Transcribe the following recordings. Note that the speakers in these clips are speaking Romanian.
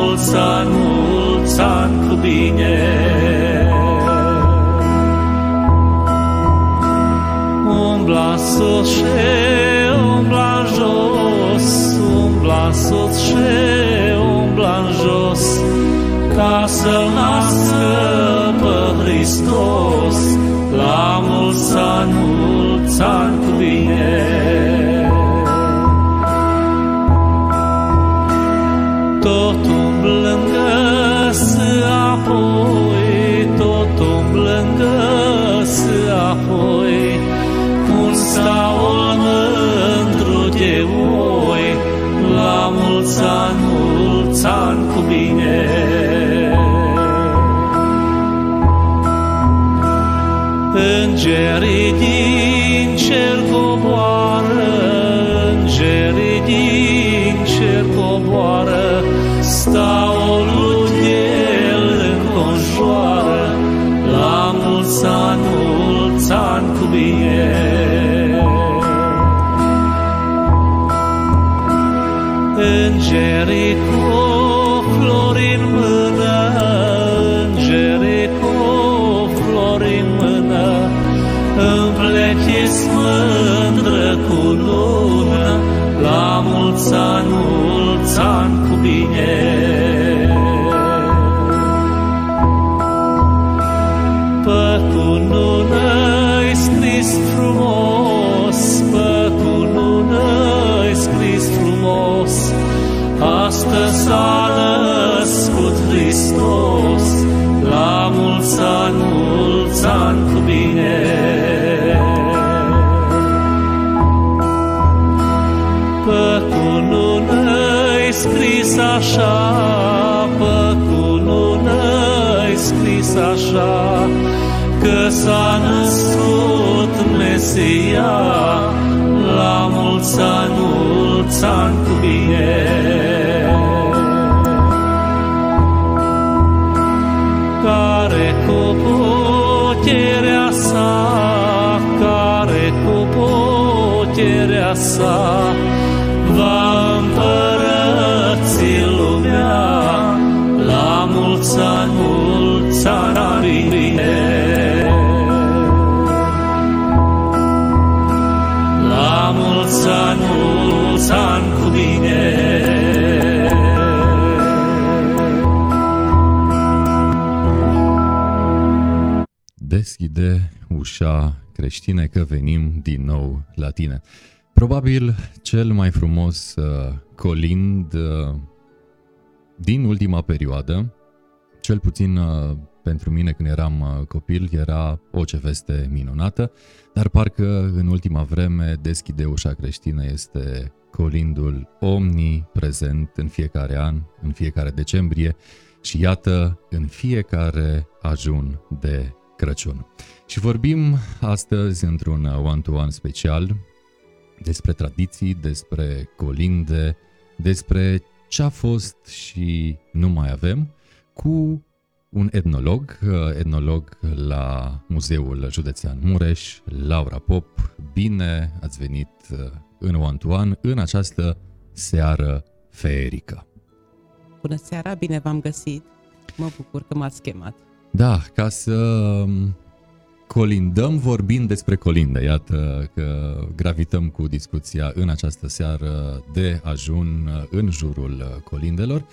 mulți ani, mulți ani cu bine. Umbla sus și umbla jos, umbla sus și umbla jos, ca să-L nască pe Hristos. La mulți ani, mulți ani că s-a născut Mesia, la mulți ani, ani cu bine. Care cu puterea sa, care cu puterea sa, deschide ușa creștine că venim din nou la tine. Probabil cel mai frumos uh, colind uh, din ultima perioadă, cel puțin uh, pentru mine când eram uh, copil, era o ce veste minunată, dar parcă în ultima vreme deschide ușa creștină este colindul omniprezent în fiecare an, în fiecare decembrie și iată în fiecare ajun de Crăciun. Și vorbim astăzi într-un one-to-one special despre tradiții, despre colinde, despre ce a fost și nu mai avem, cu un etnolog, etnolog la Muzeul Județean Mureș, Laura Pop. Bine ați venit în one-to-one în această seară feerică. Bună seara, bine v-am găsit. Mă bucur că m-ați chemat. Da, ca să um, colindăm vorbind despre colinde. Iată că gravităm cu discuția în această seară de ajun în jurul colindelor.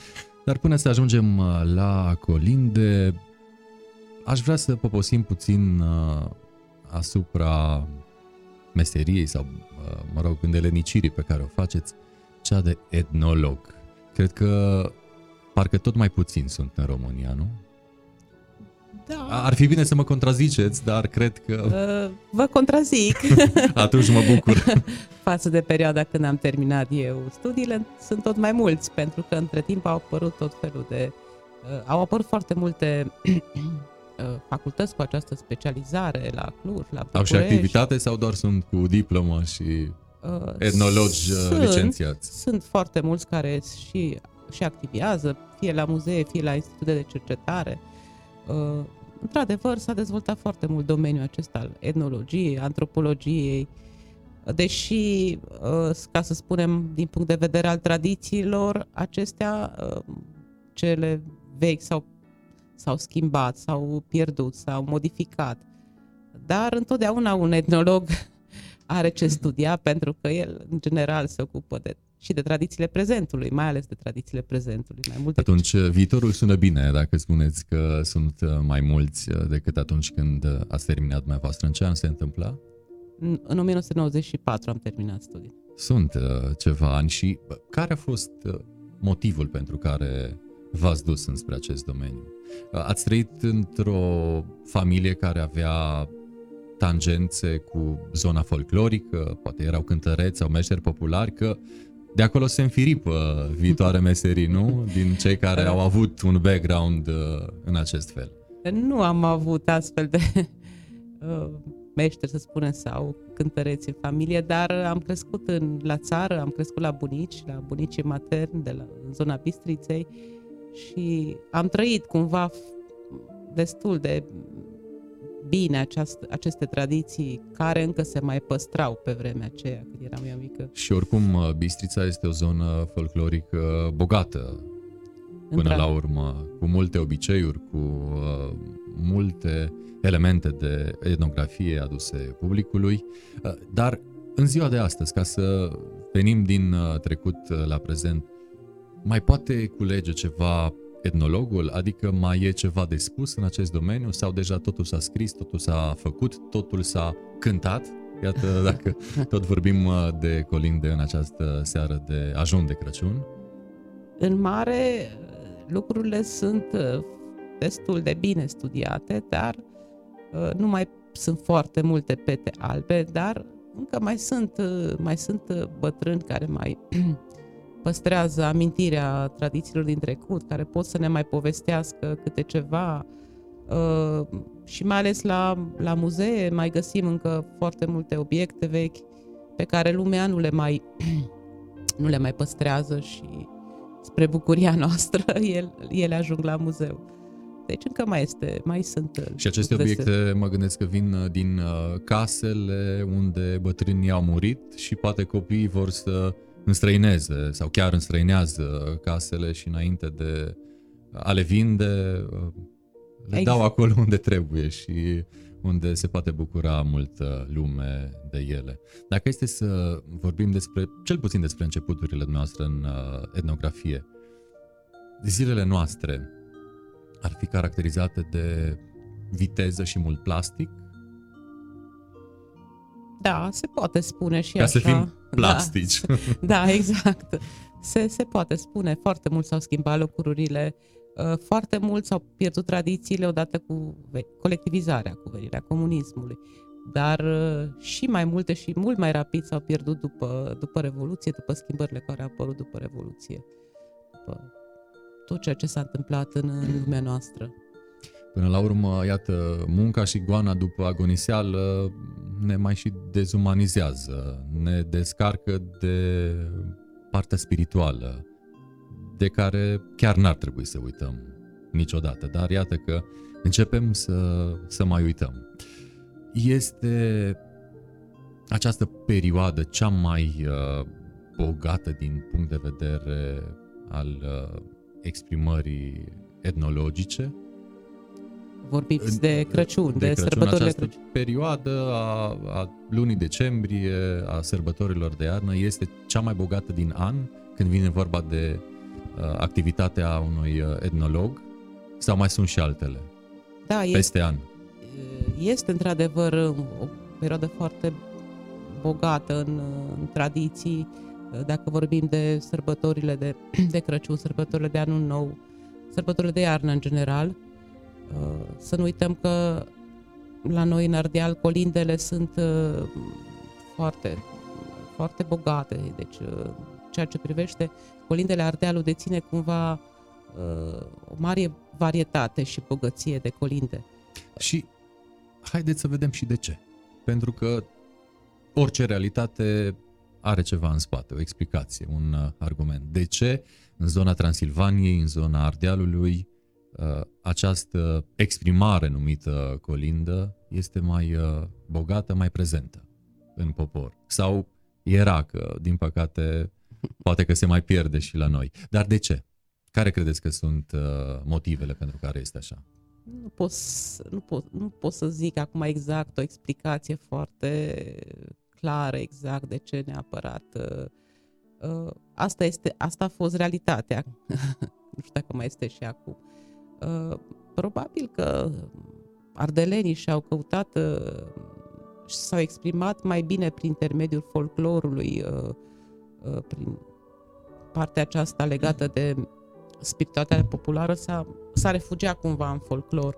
Dar până să ajungem uh, la colinde, aș vrea să poposim puțin uh, asupra meseriei sau, uh, mă rog, îndelenicirii pe care o faceți, cea de etnolog. Cred că parcă tot mai puțin sunt în România, nu? Da. Ar fi bine să mă contraziceți, dar cred că... Uh, vă contrazic. Atunci mă bucur. Față de perioada când am terminat eu studiile, sunt tot mai mulți, pentru că între timp au apărut tot felul de... Uh, au apărut foarte multe uh, facultăți cu această specializare la Cluj, la București. Au și activitate sau doar sunt cu diplomă și uh, etnologi uh, sunt, licențiați? Sunt foarte mulți care și, și activează, fie la muzee, fie la institute de cercetare. Uh, într-adevăr, s-a dezvoltat foarte mult domeniul acesta al etnologiei, antropologiei, deși, uh, ca să spunem, din punct de vedere al tradițiilor, acestea, uh, cele vechi s-au, s-au schimbat, s-au pierdut, s-au modificat. Dar întotdeauna un etnolog are ce studia pentru că el, în general, se ocupă de și de tradițiile prezentului, mai ales de tradițiile prezentului. Mai multe atunci decât... viitorul sună bine dacă spuneți că sunt uh, mai mulți uh, decât atunci când uh, ați terminat dumneavoastră. În ce an se întâmpla? În, în 1994 am terminat studii. Sunt uh, ceva ani și care a fost motivul pentru care v-ați dus înspre acest domeniu? Ați trăit într-o familie care avea tangențe cu zona folclorică, poate erau cântăreți sau meșteri populari, că de acolo se înfiripă viitoare meserii, nu? Din cei care au avut un background uh, în acest fel. Nu am avut astfel de uh, meșteri, să spunem, sau cântăreți în familie, dar am crescut în, la țară, am crescut la bunici, la bunicii materni, de la, în zona Bistriței și am trăit cumva destul de bine aceast, aceste tradiții care încă se mai păstrau pe vremea aceea când eram eu mică. Și oricum uh, Bistrița este o zonă folclorică bogată până la urmă, cu multe obiceiuri, cu uh, multe elemente de etnografie aduse publicului, uh, dar în ziua de astăzi, ca să venim din uh, trecut uh, la prezent, mai poate culege ceva etnologul? Adică mai e ceva de spus în acest domeniu sau deja totul s-a scris, totul s-a făcut, totul s-a cântat? Iată, dacă tot vorbim uh, de colinde în această seară de ajun de Crăciun. În mare, lucrurile sunt uh, destul de bine studiate, dar uh, nu mai sunt foarte multe pete albe, dar încă mai sunt, mai sunt bătrâni care mai păstrează amintirea tradițiilor din trecut, care pot să ne mai povestească câte ceva uh, și mai ales la, la muzee mai găsim încă foarte multe obiecte vechi pe care lumea nu le mai, nu le mai păstrează și spre bucuria noastră ele, ele ajung la muzeu. Deci încă mai este, mai sunt. Uh, și aceste obiecte mă gândesc că vin uh, din casele unde bătrânii au murit și poate copiii vor să înstrăineze sau chiar înstrăinează casele și înainte de a le vinde, le exact. dau acolo unde trebuie și unde se poate bucura multă lume de ele. Dacă este să vorbim despre, cel puțin despre începuturile noastre în uh, etnografie, zilele noastre ar fi caracterizate de viteză și mult plastic, da, se poate spune și Ca așa. să fim plastici. Da, da exact. Se, se poate spune. Foarte mult s-au schimbat lucrurile, uh, foarte mult s-au pierdut tradițiile odată cu colectivizarea, cu venirea comunismului. Dar uh, și mai multe și mult mai rapid s-au pierdut după, după Revoluție, după schimbările care au apărut după Revoluție. După tot ceea ce s-a întâmplat în, în lumea noastră. Până la urmă, iată, munca și goana după agoniseală ne mai și dezumanizează, ne descarcă de partea spirituală, de care chiar n-ar trebui să uităm niciodată. Dar iată că începem să, să mai uităm. Este această perioadă cea mai uh, bogată din punct de vedere al uh, exprimării etnologice. Vorbiți de Crăciun, de, de Crăciun, sărbătorile această Crăciun. perioadă a, a lunii decembrie, a sărbătorilor de iarnă, este cea mai bogată din an când vine vorba de uh, activitatea unui uh, etnolog sau mai sunt și altele Da, este, peste an? este într-adevăr o perioadă foarte bogată în, în tradiții, dacă vorbim de sărbătorile de, de Crăciun, sărbătorile de Anul Nou, sărbătorile de iarnă în general. Să nu uităm că la noi în Ardeal colindele sunt uh, foarte, foarte bogate, deci uh, ceea ce privește colindele Ardealul deține cumva uh, o mare varietate și bogăție de colinde. Și haideți să vedem și de ce. Pentru că orice realitate are ceva în spate, o explicație, un uh, argument. De ce în zona Transilvaniei, în zona Ardealului, uh, această exprimare numită colindă este mai uh, bogată, mai prezentă în popor? Sau era că, din păcate, poate că se mai pierde și la noi. Dar de ce? Care credeți că sunt motivele pentru care este așa? Nu pot, să- nu, pot, nu pot să zic acum exact o explicație foarte clară exact de ce neapărat. uh, uh, Asta, este, asta a fost realitatea. nu știu dacă mai este și acum. Uh, Probabil că ardelenii și-au căutat uh, și s-au exprimat mai bine prin intermediul folclorului, uh, uh, prin partea aceasta legată de spiritualitatea populară s-a, s-a refugiat cumva în folclor.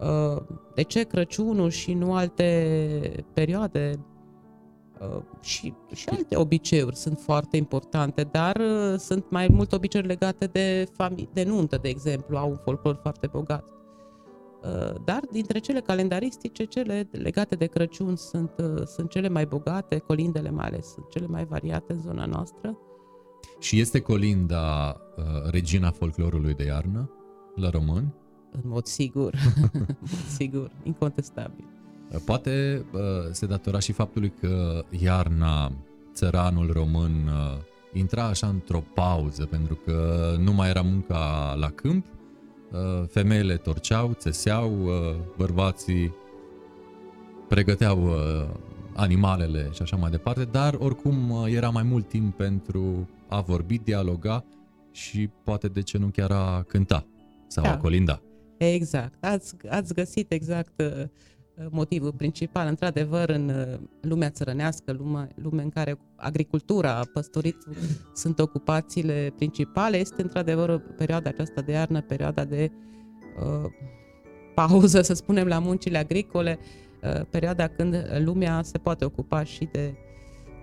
Uh, De ce Crăciunul și nu alte perioade uh, și, și alte obiceiuri sunt foarte importante, dar uh, sunt mai mult obiceiuri legate de, fami- de nuntă, de exemplu, au un folclor foarte bogat. Uh, Dar dintre cele calendaristice, cele legate de Crăciun sunt, uh, sunt cele mai bogate, colindele mai ales sunt cele mai variate în zona noastră. Și este colinda uh, regina folclorului de iarnă la români? În mod sigur, în mod sigur, incontestabil. Uh, Poate uh, se datora și faptului că iarna țăranul român uh, intra așa într-o pauză pentru că nu mai era munca la câmp, uh, femeile torceau, țeseau, uh, bărbații pregăteau uh, animalele și așa mai departe, dar oricum uh, era mai mult timp pentru a vorbi, dialoga și poate de ce nu chiar a cânta sau Da. a colinda. Exact, ați, ați găsit exact uh, motivul principal. Într-adevăr, în uh, lumea țărănească, lumea, lume în care agricultura, păstoritul sunt ocupațiile principale, este într-adevăr o perioada aceasta de iarnă, perioada de uh, pauză, să spunem, la muncile agricole, uh, perioada când lumea se poate ocupa și de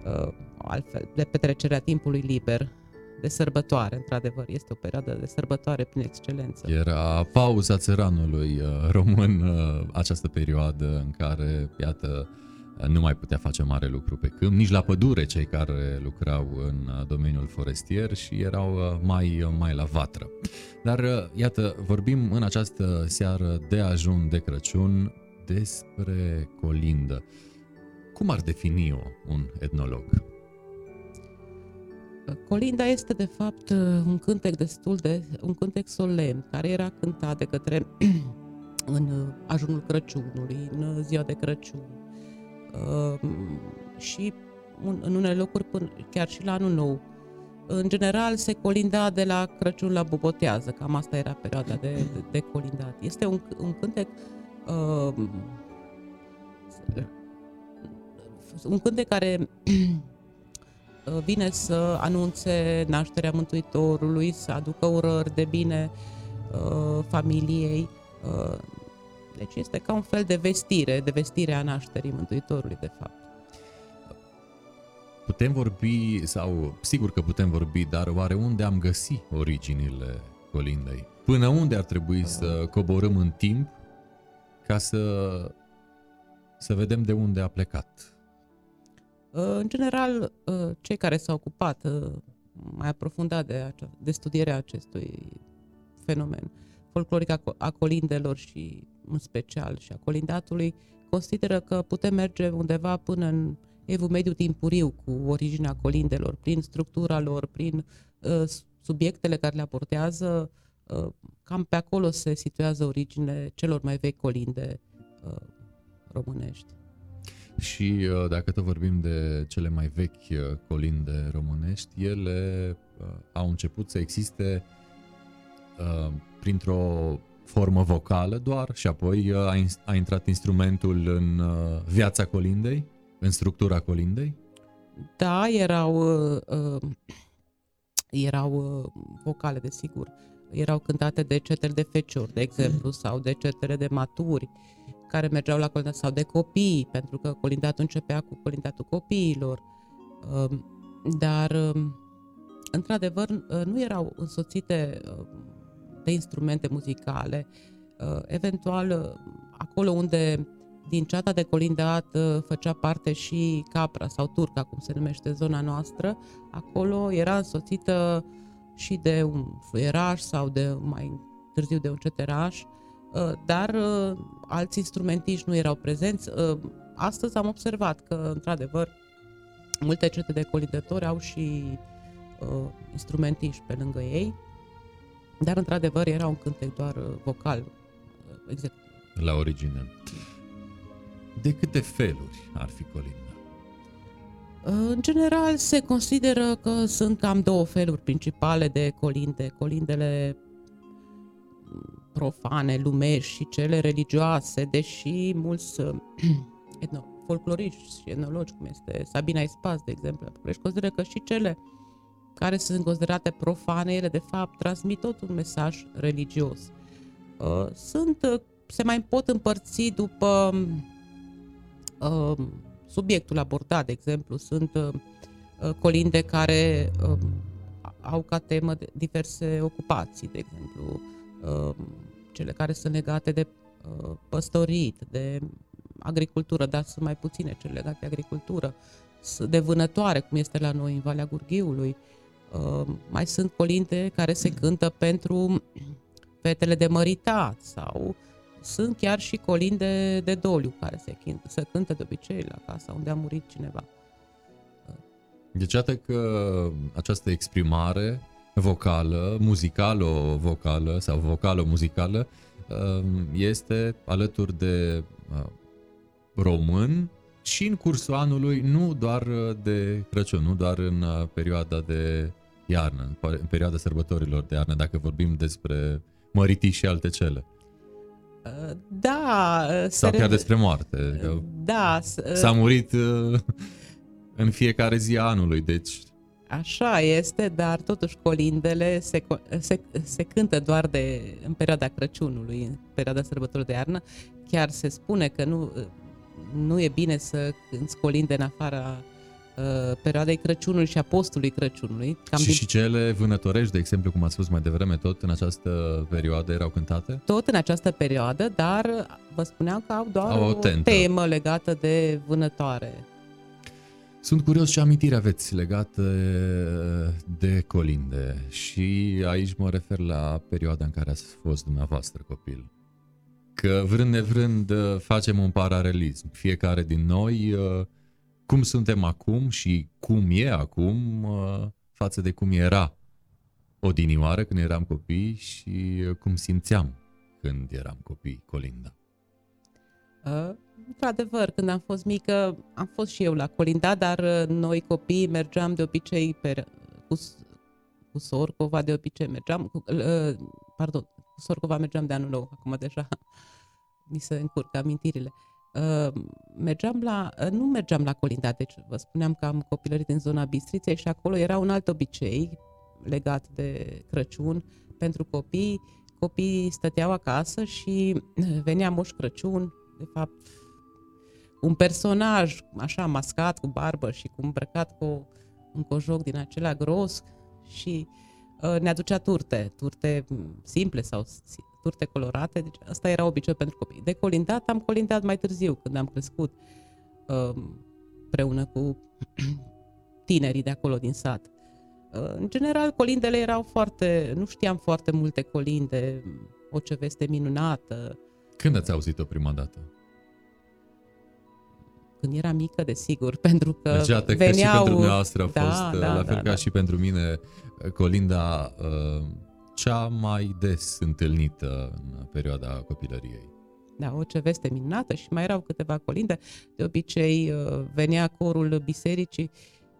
uh, altfel, de petrecerea timpului liber, de sărbătoare, într-adevăr, este o perioadă de sărbătoare prin excelență. Era pauza țăranului uh, român, uh, această perioadă în care, iată, uh, nu mai putea face mare lucru pe câmp, nici la pădure cei care lucrau în uh, domeniul forestier și erau uh, mai, uh, mai la vatră. Dar, uh, iată, vorbim în această seară de ajun de Crăciun despre colindă. Cum ar defini-o un etnolog? Colinda este de fapt un cântec destul de, un cântec solemn, care era cântat de către în ajunul Crăciunului, în ziua de Crăciun. Uh, și un- în unele locuri până, chiar și la anul nou. În general se colinda de la Crăciun la Bobotează, cam asta era perioada de, de, de colindat. Este un, un cântec uh, un cântec care vine să anunțe nașterea Mântuitorului, să aducă urări de bine uh, familiei. Uh, deci este ca un fel de vestire, de vestire a nașterii Mântuitorului, de fapt. Putem vorbi, sau sigur că putem vorbi, dar oare unde am găsi originile colindei? Până unde ar trebui să coborâm în timp ca să, să vedem de unde a plecat? În general, cei care s-au ocupat mai aprofundat de, acea, de studierea acestui fenomen folcloric a colindelor și în special și a colindatului, consideră că putem merge undeva până în evul mediu timpuriu cu originea colindelor, prin structura lor, prin uh, subiectele care le abordează, uh, cam pe acolo se situează origine celor mai vechi colinde uh, românești. Și uh, dacă tot vorbim de cele mai vechi uh, colinde românești, ele uh, au început să existe printr-o formă vocală doar și apoi a, a intrat instrumentul în viața colindei, în structura colindei? Da, erau, uh, erau vocale, desigur. Erau cântate de cetele de feciori, de exemplu, sau de cetele de maturi. Uh, care mergeau la colindat sau de copii, pentru că colindatul începea cu colindatul copiilor. Um, dar, um, într-adevăr, uh, nu erau însoțite um, de instrumente muzicale. Uh, eventual, uh, acolo unde din ceata de colindat făcea parte și capra sau turca, cum se numește zona noastră, acolo era însoțită și de un fluieraș sau de mai târziu de un ceteraș, Uh, dar uh, alți instrumentiști nu erau prezenți. Uh, astăzi am observat că, într-adevăr, multe cete de colindători au și uh, instrumentiști pe lângă ei, dar, într-adevăr, era un cântec doar vocal. Uh, exact. La origine. De câte feluri ar fi colinda? În general, se consideră că sunt cam două feluri principale de colinde. Colindele profane, lumești și cele religioase, deși mulți etno, folcloriști și etnologi, cum este Sabina Ispas, de exemplu, își consideră că și cele care sunt considerate profane, ele de fapt transmit tot un mesaj religios. Uh, sunt, uh, se mai pot împărți după uh, subiectul abordat, de exemplu, sunt colinde care au ca temă diverse ocupații, de exemplu, Uh, cele care sunt legate de uh, păstorit, de agricultură, dar sunt mai puține cele legate de agricultură, de vânătoare, cum este la noi în Valea Gurghiului. Uh, mai sunt colinde care se cântă pentru fetele de măritat sau sunt chiar și colinde de doliu care se, cântă, se cântă de obicei la casa unde a murit cineva. Deci, iată că această exprimare vocală, muzicalo-vocală sau vocală-muzicală um, este alături de uh, român și în cursul anului, nu doar de Crăciun, nu doar în uh, perioada de iarnă, în perioada sărbătorilor de iarnă, dacă vorbim despre măriti și alte cele. Uh, da. Sau chiar despre moarte. Da. S-a murit în fiecare zi a anului, deci Așa este, dar totuși colindele se, se, se cântă doar de, în perioada Crăciunului, în perioada sărbătorilor de iarnă. Chiar se spune că nu, nu e bine să cânți colinde în afara uh, perioadei Crăciunului și apostului Crăciunului. Cam și, din... și cele vânătorești, de exemplu, cum ați spus mai devreme, tot în această perioadă erau cântate? Tot în această perioadă, dar vă spuneam că au doar au o, o temă legată de vânătoare. Sunt curios ce amintiri aveți legate de colinde și aici mă refer la perioada în care ați fost dumneavoastră copil. Că vrând nevrând facem un paralelism. Fiecare din noi, cum suntem acum și cum e acum față de cum era odinioară când eram copii și cum simțeam când eram copii, Colinda. Uh, într-adevăr, când am fost mică, am fost și eu la Colinda, dar uh, noi copii mergeam de obicei pe, cu, cu Sorcova, de obicei mergeam, cu, uh, pardon, cu Sorcova mergeam de anul nou, acum deja mi se încurcă amintirile. Uh, mergeam la, uh, nu mergeam la Colinda, deci vă spuneam că am copilărit în zona Bistriței și acolo era un alt obicei legat de Crăciun pentru copii. Copiii stăteau acasă și venea Moș Crăciun, de fapt un personaj așa mascat cu barbă și cu îmbrăcat cu un cojoc din acela gros și uh, ne aducea turte, turte mm, simple sau si- turte colorate, deci asta era obicei pentru copii. De colindat am colindat mai târziu, când am crescut, uh, împreună cu tinerii de acolo din sat. Uh, În general, colindele erau foarte, nu știam foarte multe colinde, o ce veste minunată, Când ați auzit-o prima dată? Când eram mică, desigur, pentru că Deci, iată că și veneau... pentru dumneavoastră a Da, fost, da, la fel da, ca da. și pentru mine, Colinda uh, cea mai des întâlnită în perioada copilăriei. Da, o ce veste minunată și mai erau câteva colinde. De obicei uh, venea corul bisericii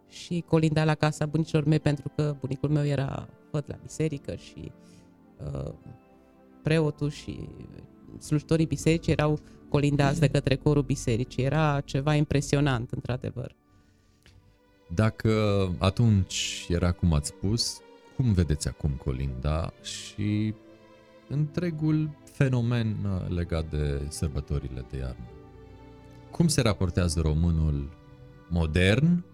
și colinda la casa bunicilor mei pentru că bunicul meu era făt la biserică și uh, preotul și slujitorii bisericii erau colindați de către corul bisericii. Era ceva impresionant, într-adevăr. Dacă atunci era cum ați spus, cum vedeți acum Colinda și întregul fenomen uh, legat de sărbătorile de iarnă? Cum se raportează românul modern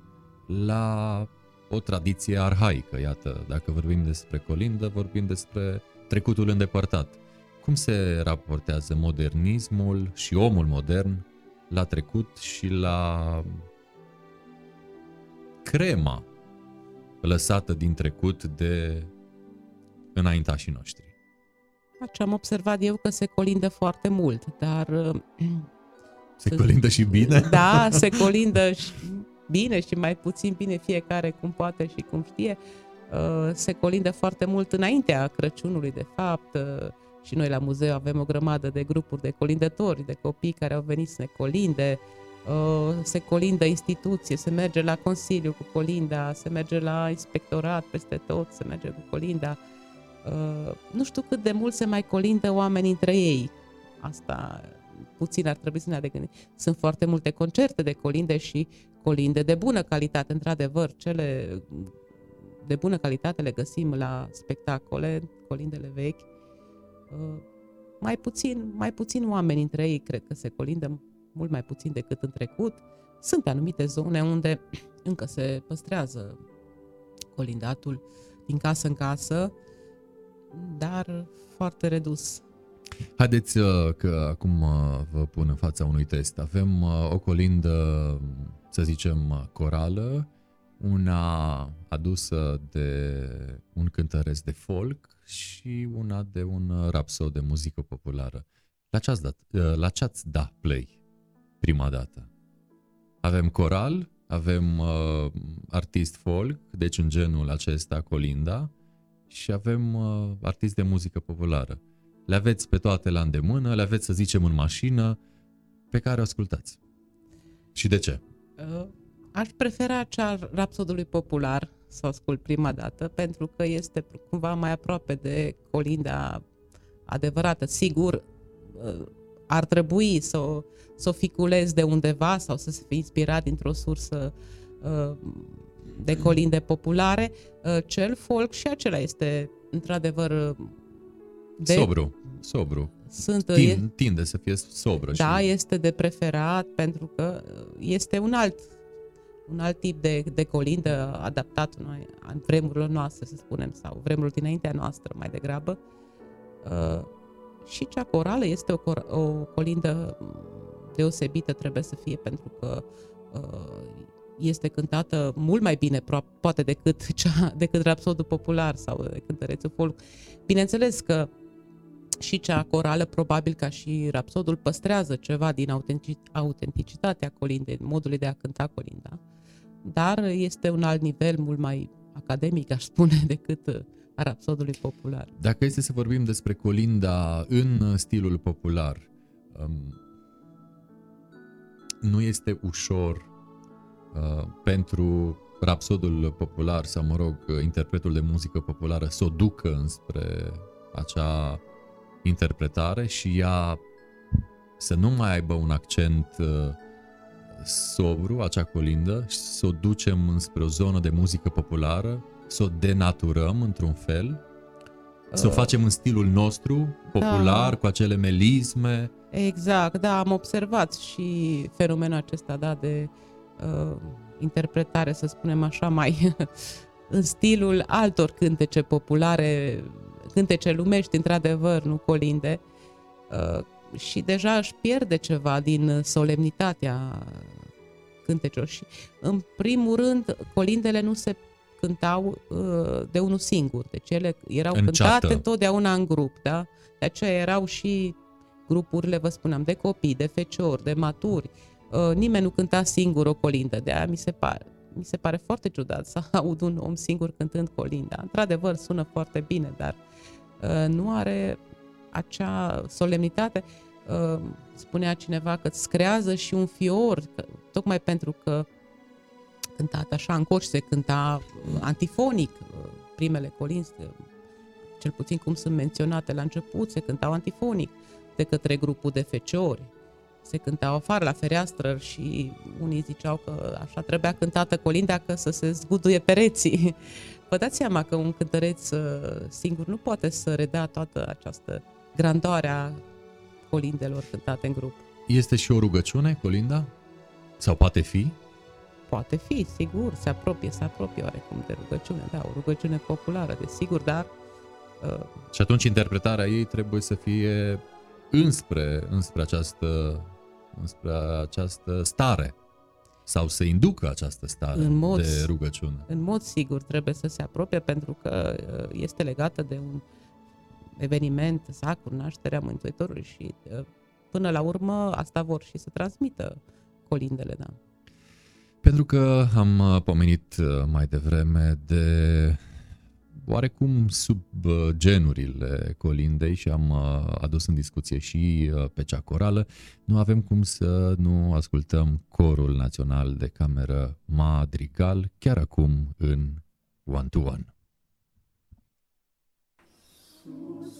la o tradiție arhaică? Iată, dacă vorbim despre Colindă, vorbim despre trecutul îndepărtat. Cum se raportează modernismul și omul modern la trecut și la crema lăsată din trecut de înaintașii noștri. Ce am observat eu că se colindă foarte mult, dar uh, Se colindă și bine? Da, se colindă și bine și mai puțin bine fiecare cum poate și cum știe. Uh, Se colindă foarte mult înaintea Crăciunului, de fapt. uh, Și noi la muzeu avem o grămadă de grupuri de colindători, de copii care au venit să ne colinde. Uh, Se colindă instituție, se merge la Consiliu cu colinda, se merge la inspectorat peste tot, se merge cu colinda. Uh, Nu știu cât de mult se mai colindă oamenii între ei. Asta puțin ar trebui să ne gândit. Sunt foarte multe concerte de colinde și colinde de bună calitate, într-adevăr, cele de bună calitate le găsim la spectacole, colindele vechi. Uh, Mai puțin, mai puțin oameni între ei cred că se colindă mult mai puțin decât în trecut. Sunt anumite zone unde încă se păstrează colindatul din casă în casă, dar foarte redus. Haideți uh, că acum uh, vă pun în fața unui test. Avem uh, o colindă, să zicem, uh, corală, una adusă de un cântăresc de folk și una de un uh, rapsod de muzică populară. La ce ați dat? uh, La ce ați da play prima dată? Avem coral, avem uh, artist folk, deci în genul acesta colinda, și avem uh, artist de muzică populară. Le aveți pe toate la îndemână, le aveți, să zicem, în mașină, pe care o ascultați. Și de ce? Uh, Aș prefera cea al rapsodului popular să o ascult prima dată, pentru că este cumva mai aproape de colinda adevărată. Sigur, uh, ar trebui să o, să o ficulez de undeva sau să se fi inspirat dintr-o sursă uh, de colinde populare. Uh, Cel folk și acela este într-adevăr uh, De... Sobru, sobru. Sunt, e- Tind, tinde să fie sobră. da, și... este de preferat pentru că uh, este un alt un alt tip de, de colindă adaptat noi, în vremurile noastre, să spunem, sau vremurile dinaintea noastră mai degrabă. Uh, și cea corală este o, cor- o colindă deosebită, trebuie să fie, pentru că uh, este cântată mult mai bine, pro- poate decât, cea, decât rapsodul popular sau de cântărețul folk. Bineînțeles că și cea corală, probabil ca și rapsodul, păstrează ceva din autentici- autenticitatea colindei, modului de a cânta colinda, dar este un alt nivel mult mai academic, aș spune, decât uh, a rapsodului popular. Dacă este să vorbim despre colinda în stilul popular, um, nu este ușor uh, pentru rapsodul popular sau, mă rog, interpretul de muzică populară să o ducă înspre acea interpretare și ea să nu mai aibă un accent uh, sobru, acea colindă, și să o ducem înspre o zonă de muzică populară, să o denaturăm într-un fel, să o facem în stilul nostru, popular, Da. cu acele melisme. Exact, da, am observat și fenomenul acesta, da, de uh, interpretare, să spunem așa, mai în stilul altor cântece populare, cântece lumești, într-adevăr, nu colinde, uh, și deja își pierde ceva din solemnitatea cântecelor. Și, în primul rând, colindele nu se cântau uh, de unul singur, deci ele erau în cântate ceată. întotdeauna în grup, da? De aceea erau și grupurile, vă spuneam, de copii, de feciori, de maturi. Uh, nimeni nu cânta singur o colindă, de aia mi se pare mi se pare foarte ciudat să aud un om singur cântând colinda. Într-adevăr, sună foarte bine, dar uh, nu are acea solemnitate. Uh, spunea cineva că îți creează și un fior, că, tocmai pentru că cântat așa în coș, se cânta uh, antifonic, uh, primele colinzi, uh, cel puțin cum sunt menționate la început, se cântau antifonic de către grupul de feciori se cântau afară la fereastră și unii ziceau că așa trebuia cântată colinda că să se zguduie pereții. Vă dați seama că un cântăreț uh, singur nu poate să redea toată această grandoare a colindelor cântate în grup. Este și o rugăciune, colinda? Sau poate fi? Poate fi, sigur, se apropie, se apropie oarecum de rugăciune, da, o rugăciune populară, desigur, dar... Uh... Și atunci interpretarea ei trebuie să fie înspre, înspre, această, înspre această stare sau să inducă această stare în mod, de rugăciune. În mod sigur trebuie să se apropie pentru că uh, este legată de un eveniment sacru, nașterea Mântuitorului și uh, până la urmă asta vor și să transmită colindele, da. Pentru că am uh, pomenit mai devreme de oarecum sub genurile colindei și am uh, adus în discuție și uh, pe cea corală, nu avem cum să nu ascultăm corul național de cameră Madrigal chiar acum în One to One. tu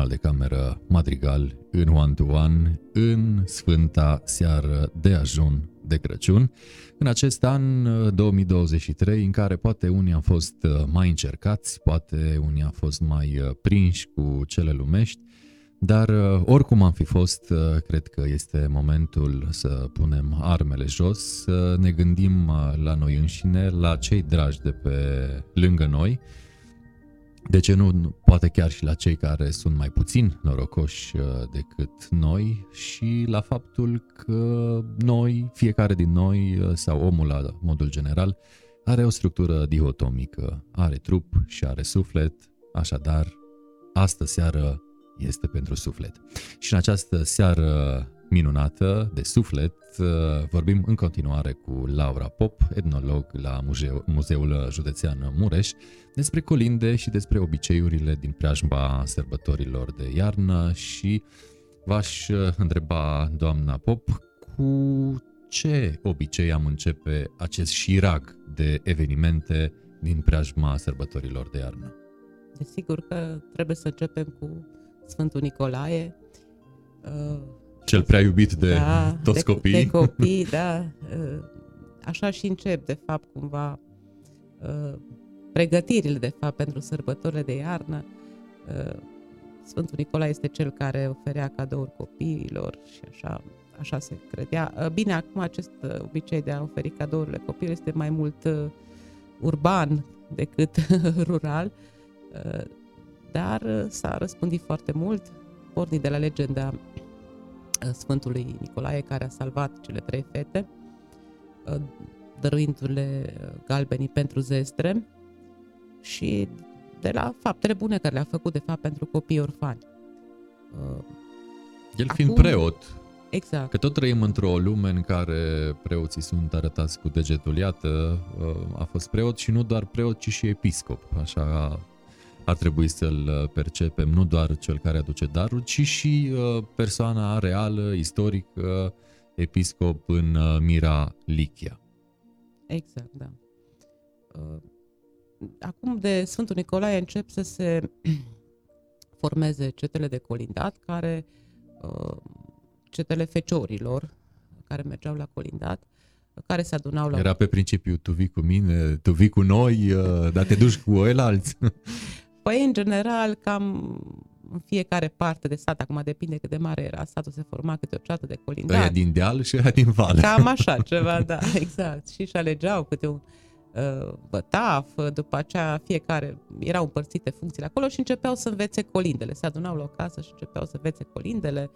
Național de Cameră Madrigal în One to One în Sfânta Seară de Ajun de Crăciun, în acest an 2023 în care poate unii au fost uh, mai încercați, poate unii au fost mai uh, prinși cu cele lumești, dar uh, oricum am fi fost, cred că este momentul să punem armele jos, să ne gândim la noi înșine, la cei dragi de pe lângă noi, de ce nu, poate chiar și la cei care sunt mai puțin norocoși uh, decât noi și la faptul că noi, fiecare din noi uh, sau omul la modul general, are o structură dihotomică, are trup și are suflet, așadar, astă seară este pentru suflet. Și în această seară minunată, de suflet. Uh, vorbim în continuare cu Laura Pop, etnolog la Muzeu, Muzeul Județean Mureș, despre colinde și despre obiceiurile din preajma sărbătorilor de iarnă și v-aș uh, întreba, doamna Pop, cu ce obicei am începe acest șirag de evenimente din preajma sărbătorilor de iarnă? Desigur că trebuie să începem cu Sfântul Nicolae. Uh, Cel prea iubit de da, toți de, copiii. De copii, da. Uh, așa și încep, de fapt, cumva uh, pregătirile, de fapt, pentru sărbătorile de iarnă. Sfântul Nicolae este cel care oferea cadouri copiilor și așa, așa se credea. Bine, acum acest obicei de a oferi cadourile copiilor este mai mult urban decât rural, uh, dar uh, s-a răspândit foarte mult, pornit de la legenda uh, Sfântului Nicolae care a salvat cele trei fete, dăruindu-le galbenii pentru zestre și de la faptele bune care le-a făcut, de fapt, pentru copii orfani. El fiind Acum, preot, Exact. Că tot trăim într-o lume în care preoții sunt arătați cu degetul. Iată, a fost preot și nu doar preot, ci și episcop. Așa ar trebui să-l percepem, nu doar cel care aduce darul, ci și uh, persoana reală, istorică, episcop în uh, Mira Lichia. Exact, da. Uh, acum de Sfântul Nicolae încep să se formeze cetele de colindat care cetele feciorilor care mergeau la colindat, care se adunau la... Era pe principiu, tu vii cu mine, tu vii cu noi, uh, dar te duci cu alți. Păi, în general, cam în fiecare parte de sat, acum depinde cât de mare era satul, se forma câte o ceată de colindat. Aia din deal și aia din vale. Cam așa ceva, da, exact. Și și alegeau câte un uh, bătaf, după aceea fiecare, erau împărțite funcțiile acolo și începeau să învețe colindele. Se adunau la o casă și începeau să învețe colindele.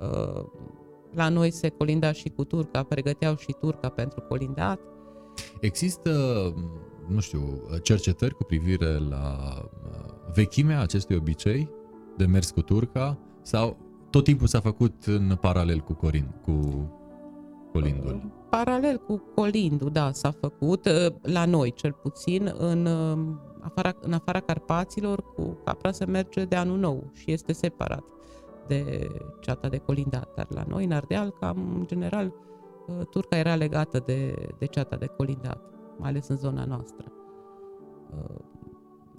Uh, la noi se colinda și cu turca, pregăteau și turca pentru colindat. Există, nu știu, cercetări cu privire la uh, vechimea acestui obicei de mers cu turca sau tot timpul s-a făcut în paralel cu Corin, cu colindul? Uh, paralel cu colindul, da, s-a făcut la noi cel puțin în afara, în afara Carpaților cu capra se merge de anul nou și este separat de ceata de colindat, dar la noi, în Ardeal, cam în general, uh, turca era legată de, de ceata de colindat, mai ales în zona noastră.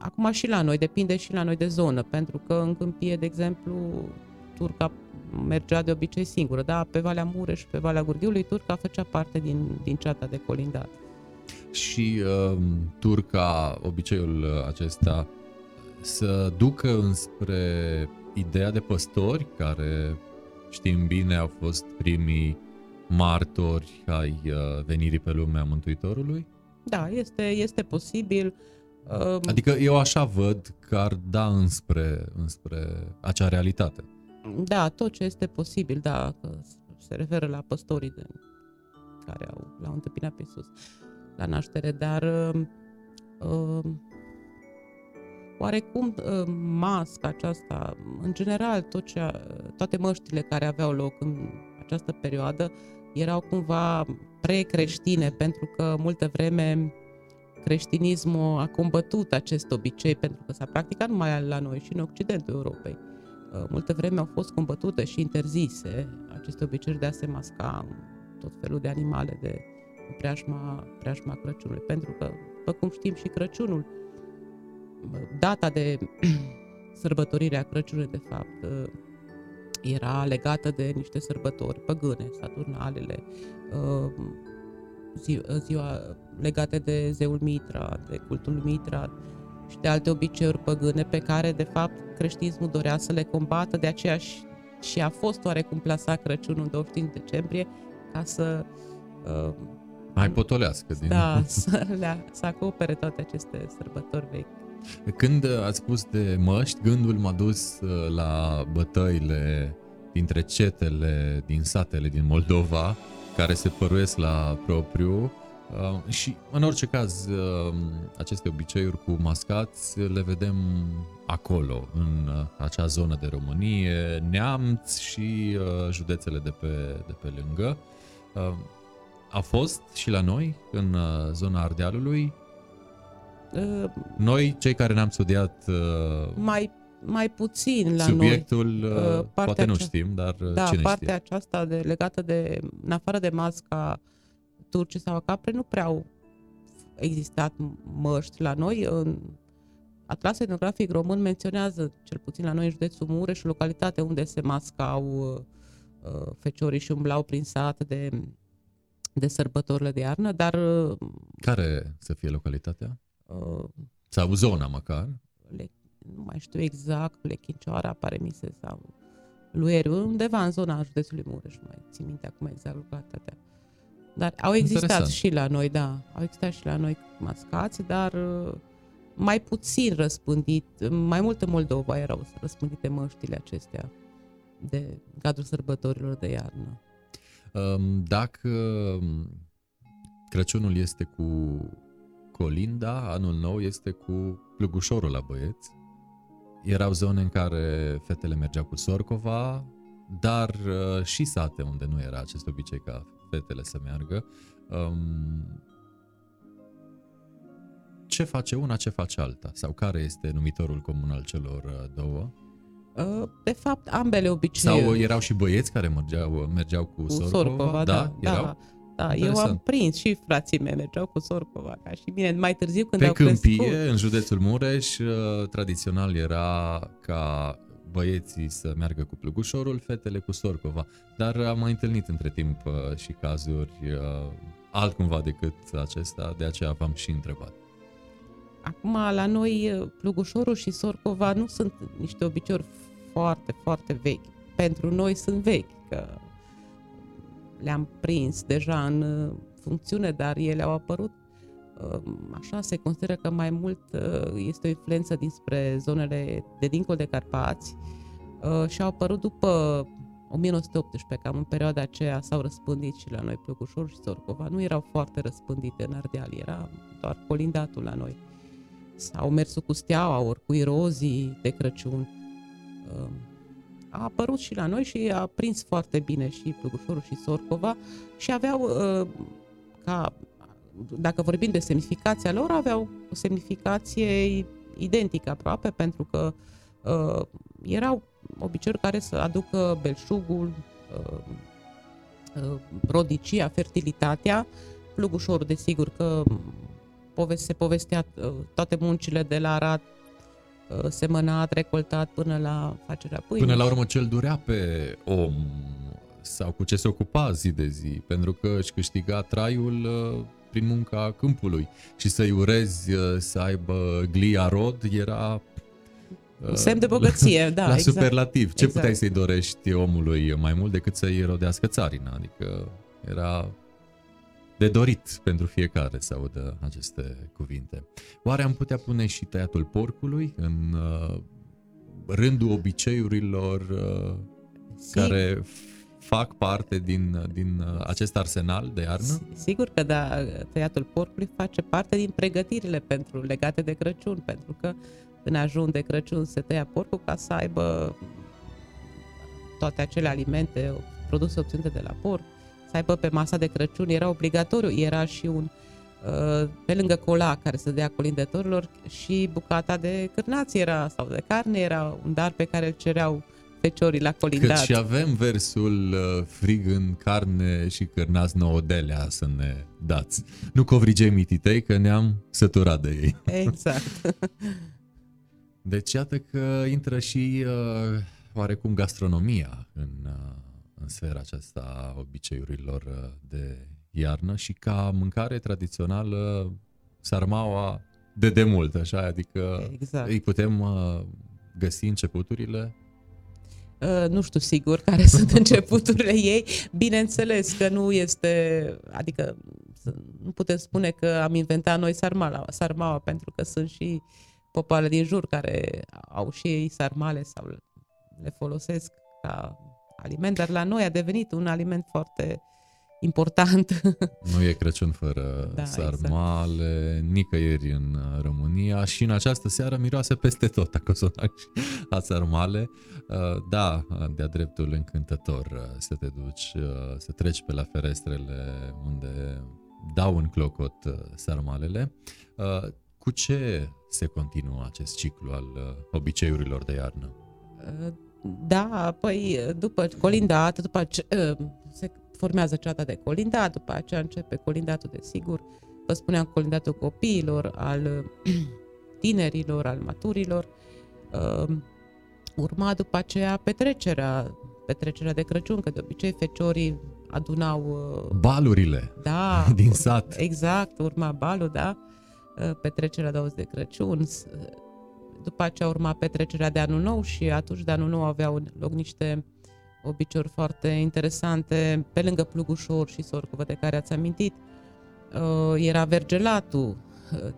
Uh, acum și la noi, depinde și la noi de zonă, pentru că în Câmpie, de exemplu, turca mergea de obicei singură, da, pe Valea Mureș, pe Valea Gurghiului, turca făcea parte din, din ceata de colindat. Și uh, turca, obiceiul acesta, să ducă înspre ideea de păstori, care știm bine au fost primii martori ai uh, venirii pe lumea Mântuitorului? Da, este, este posibil. Uh, adică eu așa văd că ar da înspre, înspre acea realitate. Da, tot ce este posibil, da, că se referă la păstorii de, care au, l-au întâmpinat pe Iisus la naștere, dar uh, uh, oarecum ă, masca aceasta, în general tot ce, toate măștile care aveau loc în această perioadă erau cumva precreștine, pentru că multă vreme creștinismul a combătut acest obicei, pentru că s-a practicat numai la noi și în Occidentul Europei. Ă, multă vreme au fost combătute și interzise aceste obiceiuri de a se masca tot felul de animale de preajma, preajma Crăciunului, pentru că, după cum știm, și Crăciunul data de sărbătorire a Crăciunului, de fapt, uh, era legată de niște sărbători păgâne, saturnalele, uh, ziua legate de zeul Mitra, de cultul Mitra și de alte obiceiuri păgâne pe care, de fapt, creștinismul dorea să le combată, de aceea și, și a fost oarecum plasat Crăciunul 25 decembrie ca să uh, mai potolească din... Da, să, le, să acopere toate aceste sărbători vechi. Când ați spus de măști, gândul m-a dus uh, la bătăile dintre cetele din satele din Moldova, care se păruiesc la propriu, Uh, și în orice caz, uh, aceste obiceiuri cu mascați le vedem acolo, în uh, acea zonă de Românie, Neamț și uh, județele de pe, de pe lângă. Uh, a fost și la noi, în uh, zona Ardealului. Uh, Noi, cei care ne-am studiat uh, mai, mai puțin la subiectul, noi. uh, partea poate nu acea- știm, dar uh, Da, cine partea știe? aceasta de, legată de, în afară de masca turci sau capre, nu prea au existat măști la noi. În Atlasul etnografic român menționează, cel puțin la noi în județul Mureș, o localitate unde se mascau uh, fecioriși și umblau prin sat de, de sărbătorile de iarnă, dar uh, Care să fie localitatea? uh, Sau zona măcar? le, nu mai știu exact, Lechincioara, pare mi se, sau Lueriu, undeva în zona județului Mureș, nu mai țin minte acum exact localitatea. Dar au existat Interesant. și la noi, da, au existat și la noi mascați, dar uh, mai puțin răspândit, mai mult în Moldova erau răspândite măștile acestea de în cadrul sărbătorilor de iarnă. Um, Dacă um, Crăciunul este cu Colinda, anul nou este cu Plugușorul la băieți. Erau zone în care fetele mergeau cu Sorcova, dar uh, și sate unde nu era acest obicei ca fetele să meargă. Um, ce face una, ce face alta? Sau care este numitorul comun al celor uh, două? Uh, De fapt, ambele obiceiuri. Sau erau și băieți care mergeau, mergeau cu, cu Sorcova? Sorcova, da, erau? da. Da, eu Interesant. am prins și frații mei mergeau cu Sorcova, ca și mine, mai târziu când Pe au câmpie, crescut. în județul Mureș, uh, tradițional era ca băieții să meargă cu plugușorul, fetele cu Sorcova. Dar am mai întâlnit între timp uh, și cazuri uh, altcumva decât acesta, de aceea v-am și întrebat. Acum, la noi, Plugușorul și Sorcova nu sunt niște obiceiuri foarte, foarte vechi. Pentru noi sunt vechi, că le-am prins deja în uh, funcțiune, dar ele au apărut uh, așa se consideră că mai mult uh, este o influență dinspre zonele de dincolo de Carpați uh, și au apărut după 1918, cam în perioada aceea s-au răspândit și la noi Plugușor și Sorcova. Nu erau foarte răspândite în Ardeal, era doar colindatul la noi. Sau mersul cu steaua, ori cu irozii de Crăciun. Uh, A apărut și la noi și a prins foarte bine și Plugușorul și Sorcova și aveau uh, ca dacă vorbim de semnificația lor, aveau o semnificație identică aproape, pentru că uh, erau obiceiuri care să aducă belșugul, uh, uh, rodicia, fertilitatea, plugușorul, desigur că pove- se povestea uh, toate muncile de la arat, uh, semănat, recoltat până la facerea pâinii. Până la urmă, ce îl durea pe om sau cu ce se ocupa zi de zi, pentru că își câștiga traiul uh, prin munca câmpului și să-i urezi uh, să aibă glia rod era uh, Semn de bogăție, da, la exact. superlativ. Ce Exact. puteai să-i dorești omului mai mult decât să-i rodească țarina? Adică era de dorit pentru fiecare să audă aceste cuvinte. Oare am putea pune și tăiatul porcului în uh, rândul obiceiurilor uh, Sigur. care f- fac parte din, din uh, acest arsenal de iarnă? Si- Sigur că da, tăiatul porcului face parte din pregătirile pentru legate de Crăciun, pentru că în ajun de Crăciun se tăia porcul ca să aibă toate acele alimente, produse obținute de la porc, să aibă pe masa de Crăciun, era obligatoriu, era și un uh, pe lângă cola care se dea colindătorilor și bucata de cârnați era, sau de carne era un dar pe care îl cereau feciorii la Cât colindat. și avem versul uh, frig în carne și cârnați nouă delea să ne dați. Nu covrigei mititei că ne-am săturat de ei. Exact. Deci iată că intră și uh, oarecum gastronomia în, uh, în sfera aceasta a obiceiurilor uh, de iarnă și ca mâncare tradițională sarmaua de demult, așa, adică Exact. îi putem uh, găsi începuturile Uh, nu știu sigur care sunt începuturile ei. Bineînțeles că nu este, adică să- nu putem spune că am inventat noi sarmala, sarmaua, pentru că sunt și popoare din jur care au și ei sarmale sau le folosesc ca aliment, dar la noi a devenit un aliment foarte important. Nu e Crăciun fără Da, sarmale, exact. nicăieri în uh, România și în această seară miroase peste tot a cozonac și a sarmale. Uh, Da, de-a dreptul încântător uh, să te duci, uh, să treci pe la ferestrele unde dau în clocot uh, sarmalele. Uh, Cu ce se continuă acest ciclu al uh, obiceiurilor de iarnă? Da, păi după colindat, după ce, se formează ceata de colindat, după aceea începe colindatul de sigur, vă spuneam colindatul copiilor, al tinerilor, al maturilor, urma după aceea petrecerea, petrecerea de Crăciun, că de obicei feciorii adunau... Balurile da, din sat. Exact, urma balul, da, petrecerea de auz de Crăciun, după aceea urma petrecerea de anul nou și atunci de anul nou aveau loc niște obiceiuri foarte interesante pe lângă plugușor și sorcuvă de care ați amintit. Uh, era vergelatul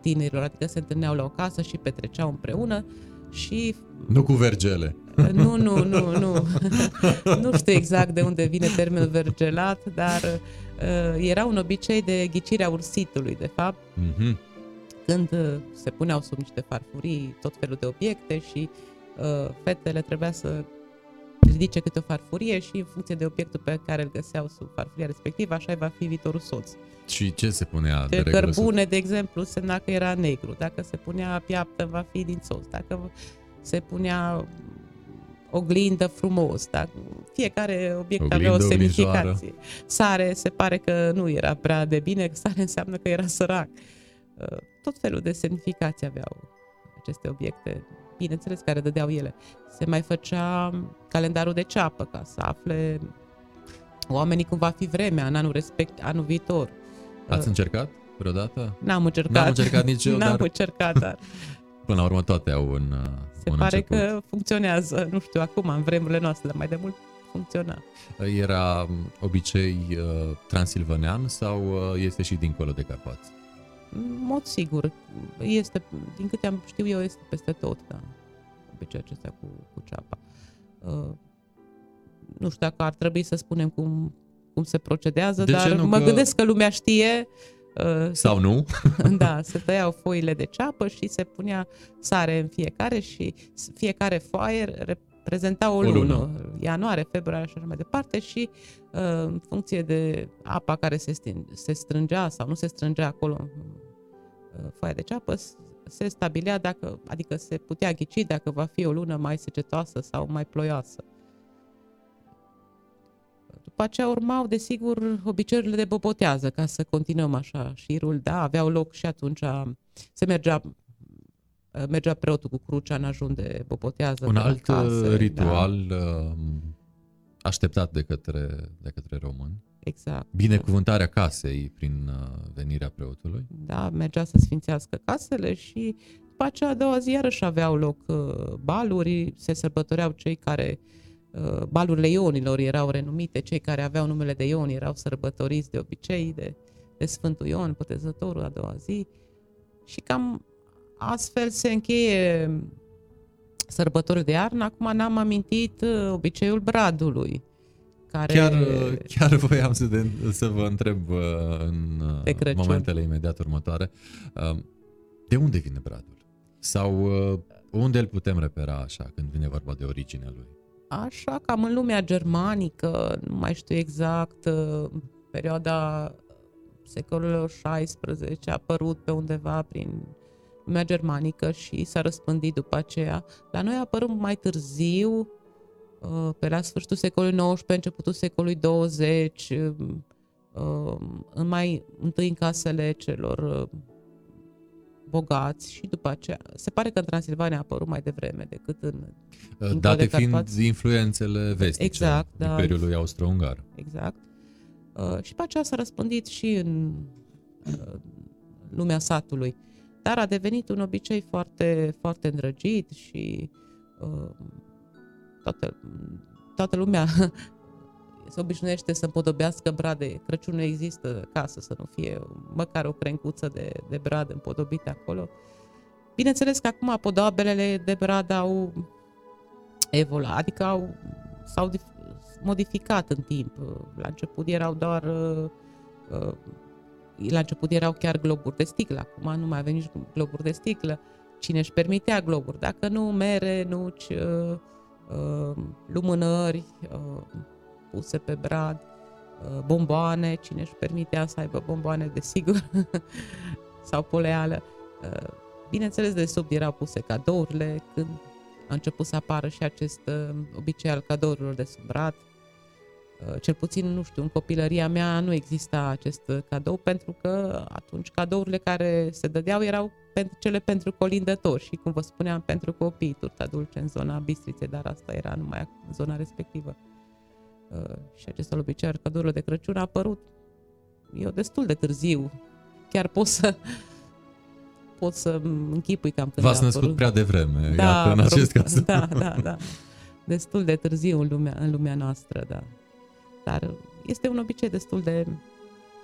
tinerilor, adică se întâlneau la o casă și petreceau împreună și... Nu cu vergele. Nu, nu, nu, nu. nu știu exact de unde vine termenul vergelat, dar uh, era un obicei de ghicirea ursitului, de fapt. Mm-hmm când se puneau sub niște farfurii tot felul de obiecte și uh, fetele trebuia să ridice câte o farfurie și în funcție de obiectul pe care îl găseau sub farfuria respectivă, așa va fi viitorul soț. Și ce se punea de, de Cărbune, de exemplu, semna că era negru. Dacă se punea piaptă, va fi din soț. Dacă se punea oglindă frumos, dar fiecare obiect oglindă, avea o semnificație. Sare se pare că nu era prea de bine, sare înseamnă că era sărac. Uh, tot felul de semnificații aveau aceste obiecte, bineînțeles care dădeau ele. Se mai făcea calendarul de ceapă ca să afle oamenii cum va fi vremea în anul respect, anul viitor. Ați uh, încercat vreodată? N-am încercat. N-am încercat nici eu, N-am dar... încercat, dar... Până la urmă toate au un uh, Se un pare început. că funcționează, nu știu, acum, în vremurile noastre, dar mai de mult funcționa. Era obicei uh, transilvanean sau uh, este și dincolo de Carpați? În mod sigur. Este, din câte am știu eu, este peste tot, da. Obiceiul acesta cu, cu ceapa. Uh, nu știu dacă ar trebui să spunem cum, cum se procedează, De dar ce nu mă că... gândesc că lumea știe. Uh, Sau nu? da, se tăiau foile de ceapă și se punea sare în fiecare și fiecare foaie reprezenta o, o lună. lună. Ianuarie, februarie și așa mai departe și uh, în funcție de apa care se, se strângea sau nu se strângea acolo Uh, foaia de ceapă, se stabilea dacă, adică se putea ghici dacă va fi o lună mai secetoasă sau mai ploioasă. După aceea urmau, desigur, obiceiurile de bobotează, ca să continuăm așa șirul. Da, aveau loc și atunci, se mergea uh, mergea preotul cu crucea în ajun de bobotează. Un alt uh, case, ritual da. așteptat de către, de către români. Exact. Binecuvântarea casei prin uh, venirea preotului. Da, mergea să sfințească casele și după aceea a doua zi iarăși aveau loc uh, baluri, se sărbătoreau cei care uh, balurile ionilor erau renumite, cei care aveau numele de Ion erau sărbătoriți de obicei de, de Sfântul Ion, Pătezătorul a doua zi și cam astfel se încheie sărbătorul de iarnă. Acum n-am amintit obiceiul bradului care... Chiar, chiar voiam să, de, să vă întreb uh, în uh, momentele imediat următoare. Uh, de unde vine bradul? Sau unde îl putem repera așa când vine vorba de originea lui? Așa, cam în lumea germanică, nu mai știu exact, perioada secolului XVI a apărut pe undeva prin lumea germanică și s-a răspândit după aceea. La noi a apărut mai târziu, Uh, pe la sfârșitul secolului XIX, începutul secolului XX, um, um, în mai întâi în casele celor uh, bogați și după aceea. Se pare că în Transilvania a apărut mai devreme decât în... Uh, date de fiind influențele vestice exact, da, Imperiului Austro-Ungar. Exact. Uh, și după aceea s-a răspândit și în uh, lumea satului. Dar a devenit un obicei foarte, foarte îndrăgit și uh, toată, toată lumea se obișnuiește să împodobească brade. Crăciunul există casă să nu fie măcar o crencuță de, de brad împodobite acolo. Bineînțeles că acum podabelele de brad au evoluat, adică au, s-au modificat în timp. La început erau doar la început erau chiar globuri de sticlă, acum nu mai avem nici globuri de sticlă. Cine își permitea globuri? Dacă nu mere, nuci, uh, uh, lumânări uh, puse pe brad, uh, bomboane, cine își permitea să aibă bomboane, desigur, sau poleală. Uh, bineînțeles, de sub erau puse cadourile, când a început să apară și acest uh, obicei al cadourilor de sub brad, Uh, cel puțin, nu știu, în copilăria mea nu exista acest cadou pentru că atunci cadourile care se dădeau erau pentru cele pentru colindători și, cum vă spuneam, pentru copii, turta dulce în zona Bistriței, dar asta era numai în zona respectivă. Uh, și acest obicei al cadourilor de Crăciun a apărut eu destul de târziu. Chiar pot să pot să închipui cam când V-ați născut prea devreme, da, iată, în acest caz. Da, da, da. Destul de târziu în lumea, în lumea noastră, da. Dar este un obicei destul de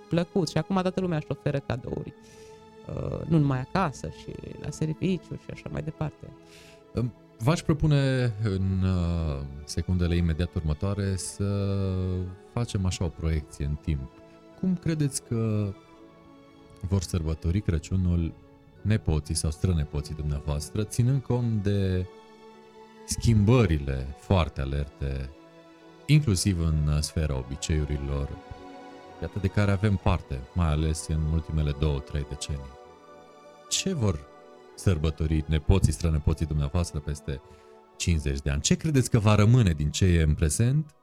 plăcut și acum toată lumea își oferă cadouri. Uh, nu numai acasă, și la serviciu și așa mai departe. V-aș propune în uh, secundele imediat următoare să facem așa o proiecție în timp. Cum credeți că vor sărbători Crăciunul nepoții sau strănepoții dumneavoastră, ținând cont de schimbările foarte alerte inclusiv în uh, sfera obiceiurilor, iată de care avem parte, mai ales în ultimele două, trei decenii. Ce vor sărbători nepoții, strănepoții dumneavoastră peste 50 de ani? Ce credeți că va rămâne din ce e în prezent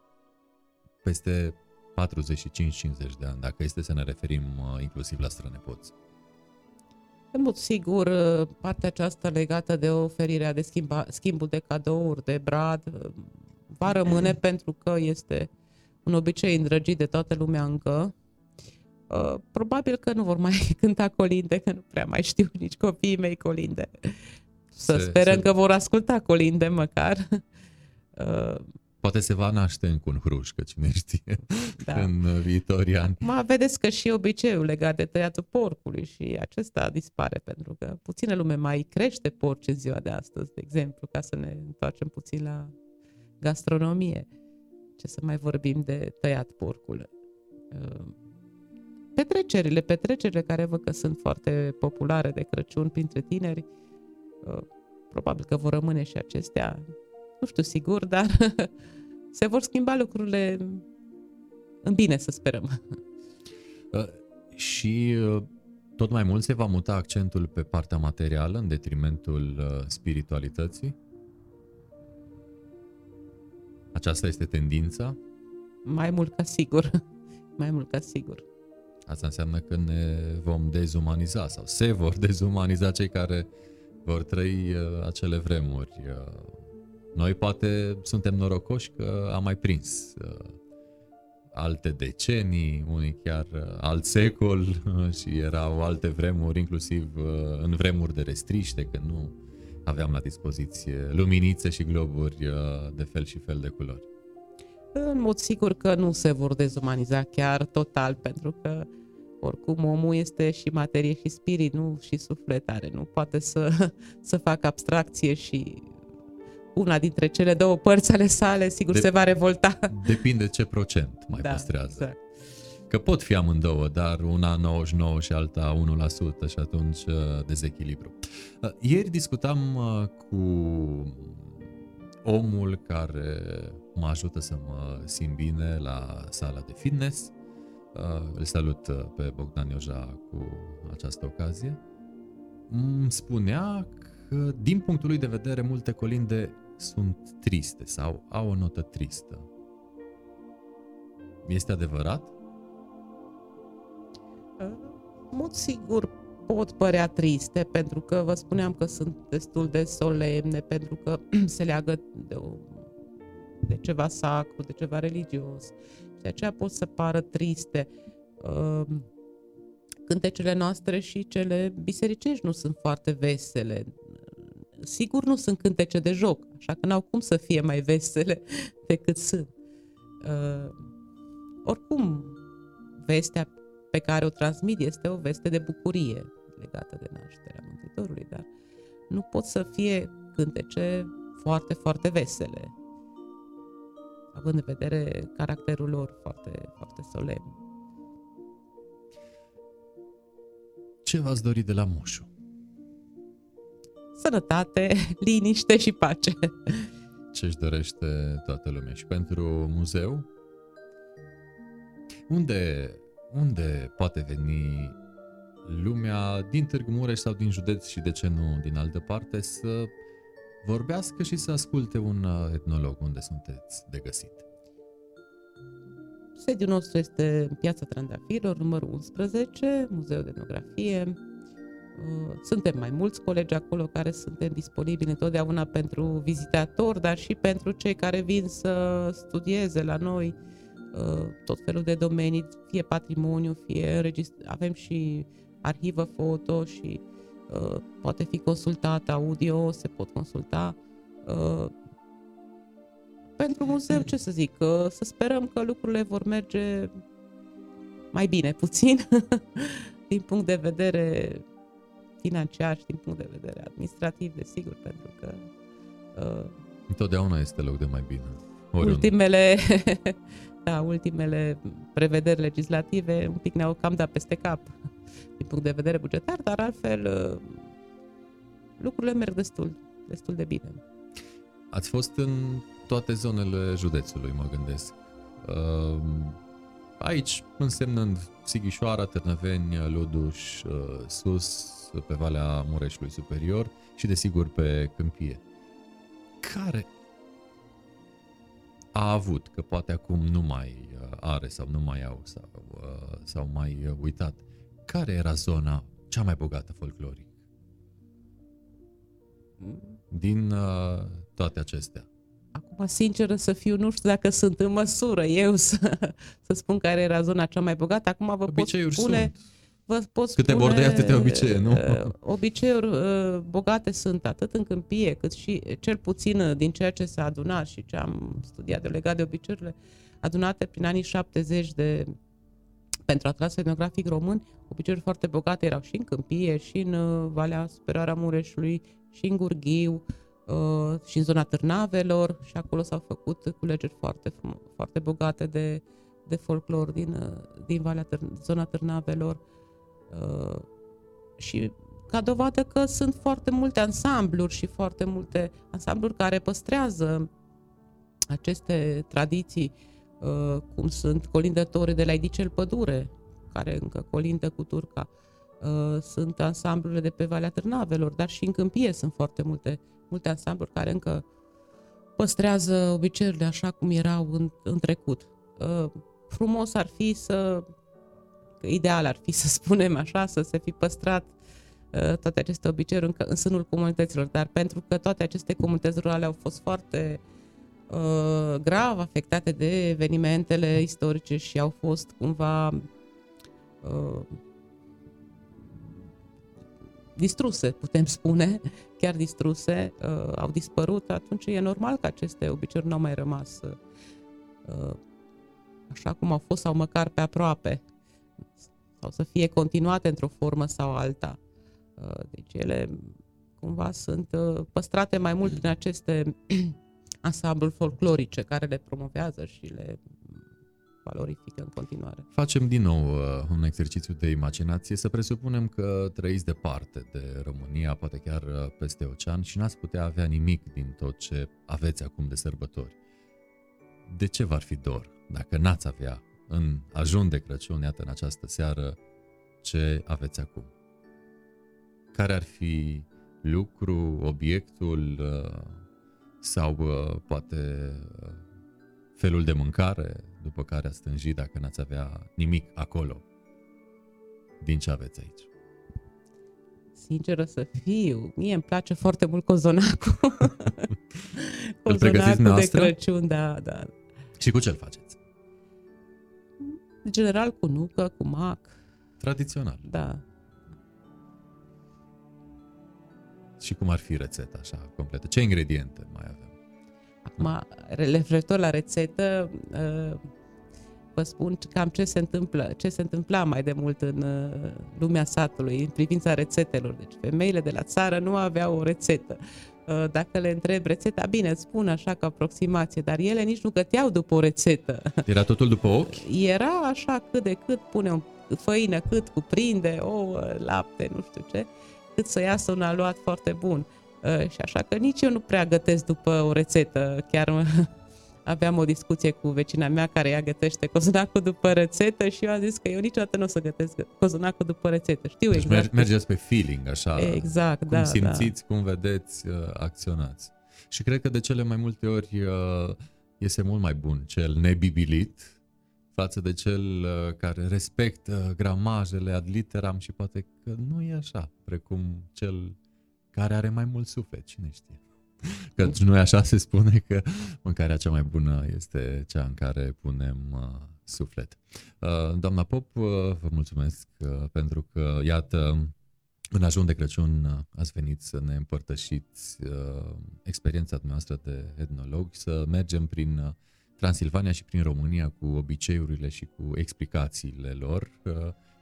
peste 45-50 de ani, dacă este să ne referim uh, inclusiv la strănepoți? În mod sigur, uh, partea aceasta legată de oferirea de schimba, schimbul de cadouri, de brad, va rămâne pentru că este un obicei îndrăgit de toată lumea încă. Uh, probabil că nu vor mai cânta colinde, că nu prea mai știu nici copiii mei colinde. Să se, sperăm se... că vor asculta colinde măcar. Uh, Poate se va naște încă un hruș, că cine știe, da. în viitorii ani. Mă vedeți că și obiceiul legat de tăiatul porcului și acesta dispare, pentru că puține lume mai crește porci în ziua de astăzi, de exemplu, ca să ne întoarcem puțin la gastronomie. Ce să mai vorbim de tăiat porcul. Uh, petrecerile, petrecerile care văd că sunt foarte populare de Crăciun printre tineri, uh, probabil că vor rămâne și acestea, nu știu sigur, dar se vor schimba lucrurile în bine, să sperăm. Uh, și tot mai mult se va muta accentul pe partea materială în detrimentul spiritualității? Aceasta este tendința? Mai mult ca sigur. Mai mult ca sigur. Asta înseamnă că ne vom dezumaniza sau se vor dezumaniza cei care vor trăi uh, acele vremuri. Uh, noi poate suntem norocoși că am mai prins uh, alte decenii, unii chiar uh, alt secol uh, și erau alte vremuri, inclusiv uh, în vremuri de restriște, că nu aveam la dispoziție luminițe și globuri uh, de fel și fel de culori. În mod sigur că nu se vor dezumaniza chiar total, pentru că oricum omul este și materie și spirit, nu și sufletare. Nu poate să, să facă abstracție și una dintre cele două părți ale sale, sigur, de, se va revolta. Depinde ce procent mai da, păstrează. Exact. Că pot fi amândouă, dar una 99 și alta 1% și atunci uh, dezechilibru. Uh, ieri discutam uh, cu omul care mă ajută să mă simt bine la sala de fitness. Îl salut pe Bogdan Ioja cu această ocazie. Îmi spunea că, din punctul lui de vedere, multe colinde sunt triste sau au o notă tristă. Este adevărat? În mod sigur pot părea triste, pentru că vă spuneam că sunt destul de solemne, pentru că se leagă de, o, de ceva sacru, de ceva religios și de aceea pot să pară triste. Ehm, cântecele noastre și cele bisericești nu sunt foarte vesele. Sigur nu sunt cântece de joc, așa că n-au cum să fie mai vesele decât sunt. Uh, oricum, vestea pe care o transmit este o veste de bucurie legată de nașterea Mântuitorului, dar nu pot să fie cântece foarte, foarte vesele. Având în vedere caracterul lor foarte, foarte solemn. Ce v-ați dorit de la Moșu? Sănătate, liniște și pace. Ce își dorește toată lumea și pentru muzeu? Unde, unde poate veni lumea din Târgu Mureș sau din județ și de ce nu din altă parte să vorbească și să asculte un uh, etnolog unde sunteți de găsit. Sediul nostru este în Piața Trandafirilor, numărul 11, Muzeul de Etnografie. Uh, suntem mai mulți colegi acolo care suntem disponibili întotdeauna pentru vizitatori, dar și pentru cei care vin să studieze la noi uh, tot felul de domenii, fie patrimoniu, fie avem și arhivă foto și uh, poate fi consultat audio, se pot consulta. Uh, pentru muzeu, ce să zic, uh, să sperăm că lucrurile vor merge mai bine puțin din punct de vedere financiar și din punct de vedere administrativ, desigur, pentru că uh, Întotdeauna este loc de mai bine. Oriunde. Ultimele, da, ultimele prevederi legislative un pic ne-au cam dat peste cap din punct de vedere bugetar, dar altfel uh, lucrurile merg destul, destul de bine. Ați fost în toate zonele județului, mă gândesc. Uh, aici, însemnând Sighișoara, Târnăveni, Luduș, uh, sus, pe Valea Mureșului Superior și, desigur, pe Câmpie. Care a avut, că poate acum nu mai are sau nu mai au sau, sau mai uitat, care era zona cea mai bogată folcloric? Din uh, toate acestea. Acum, sinceră să fiu, nu știu dacă sunt în măsură eu să, să spun care era zona cea mai bogată. Acum vă Obiceiuri pot spune... Sunt. Vă pot Câte spune, bordei, atâtea obicei, nu? Uh, obiceiuri uh, bogate sunt atât în câmpie, cât și cel puțin uh, din ceea ce s-a adunat și ce am studiat de legat de obiceiurile adunate prin anii 70 de pentru atlas etnografic român, obiceiuri foarte bogate erau și în Câmpie, și în uh, Valea Superioară a Mureșului, și în Gurghiu, uh, și în zona Târnavelor și acolo s-au făcut culegeri foarte, foarte bogate de, de folclor din, uh, din Valea Târ- zona Târnavelor și ca dovadă că sunt foarte multe ansambluri și foarte multe ansambluri care păstrează aceste tradiții Uh, cum sunt colindătorii de la Idicel Pădure, care încă colindă cu Turca, uh, sunt ansamblurile de pe Valea Târnavelor, dar și în Câmpie sunt foarte multe, multe ansambluri care încă păstrează obiceiurile așa cum erau în, în trecut. Uh, frumos ar fi să, ideal ar fi să spunem așa, să se fi păstrat toate aceste obiceiuri în, în sânul comunităților, dar pentru că toate aceste comunități rurale au fost foarte uh, uh, grav afectate de evenimentele istorice și au fost cumva uh, distruse, putem spune, chiar distruse, uh, au dispărut, atunci e normal că aceste obiceiuri nu au mai rămas uh, așa cum au fost sau măcar pe aproape sau să fie continuate într-o formă sau alta. Uh, deci ele cumva sunt uh, păstrate mai mult prin aceste ansambluri folclorice care le promovează și le valorifică în continuare. Facem din nou uh, un exercițiu de imaginație. Să presupunem că trăiți departe de România, poate chiar uh, peste ocean și n-ați putea avea nimic din tot ce aveți acum de sărbători. De ce v-ar fi dor dacă n-ați avea în ajun de Crăciun, iată în această seară, ce aveți acum? Care ar fi lucru, obiectul, uh, sau uh, poate uh, felul de mâncare după care ați stânji dacă n-ați avea nimic acolo din ce aveți aici. Sinceră să fiu, mie îmi place foarte mult cozonacul. cozonacul de Crăciun, da, da. Și cu ce îl faceți? General cu nucă, cu mac. Tradițional. Da. Și cum ar fi rețeta așa completă? Ce ingrediente mai avem? Acum, referitor la rețetă, uh, vă spun cam ce se întâmplă, ce se întâmpla mai de mult în uh, lumea satului în privința rețetelor. Deci femeile de la țară nu aveau o rețetă. uh, dacă le întreb rețeta, bine, îți spun așa ca aproximație, dar ele nici nu găteau după o rețetă. Era totul după ochi? Era așa cât de cât, pune o făină cât cuprinde, ouă, lapte, nu știu ce, cât să iasă un aluat foarte bun. Uh, și așa că nici eu nu prea gătesc după o rețetă, chiar aveam o discuție cu vecina mea care ea gătește cozonacul după rețetă și eu am zis că eu niciodată nu o să gătesc cozonacul după rețetă. Știu deci exact. mergeți pe feeling, așa. Exact, cum da. simțiți, da. cum vedeți, uh, acționați. Și cred că de cele mai multe ori uh, este mult mai bun cel nebibilit față de cel uh, care respectă gramajele ad literam și poate că nu e așa, precum cel care are mai mult suflet, cine știe. Că nu e așa se spune că mâncarea cea mai bună este cea în care punem uh, suflet. Uh, doamna Pop, uh, vă mulțumesc uh, pentru că, iată, în ajun de Crăciun uh, ați venit să ne împărtășiți uh, experiența noastră de etnolog, să mergem prin uh, Transilvania și prin România cu obiceiurile și cu explicațiile lor. Uh,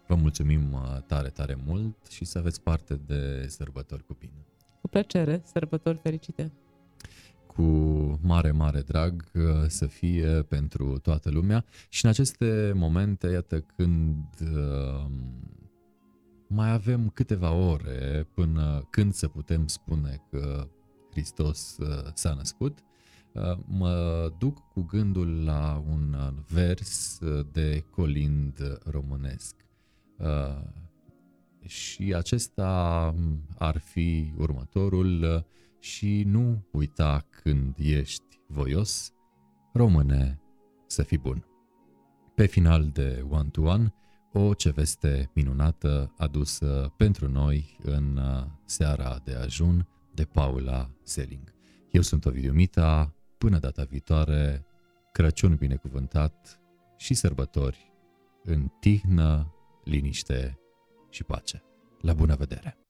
vă mulțumim uh, tare, tare mult și să aveți parte de sărbători cu bine. Cu plăcere, sărbători fericite! Cu mare, mare drag uh, să fie pentru toată lumea și în aceste momente, iată, când uh, mai avem câteva ore până când să putem spune că Hristos uh, s-a născut, mă duc cu gândul la un vers de colind românesc și acesta ar fi următorul și nu uita când ești voios, române să fii bun. Pe final de One to One, o ceveste minunată adusă pentru noi în seara de ajun de Paula Seling. Eu sunt Ovidiu Mita, până data viitoare, Crăciun binecuvântat și sărbători în tihnă, liniște și pace. La bună vedere!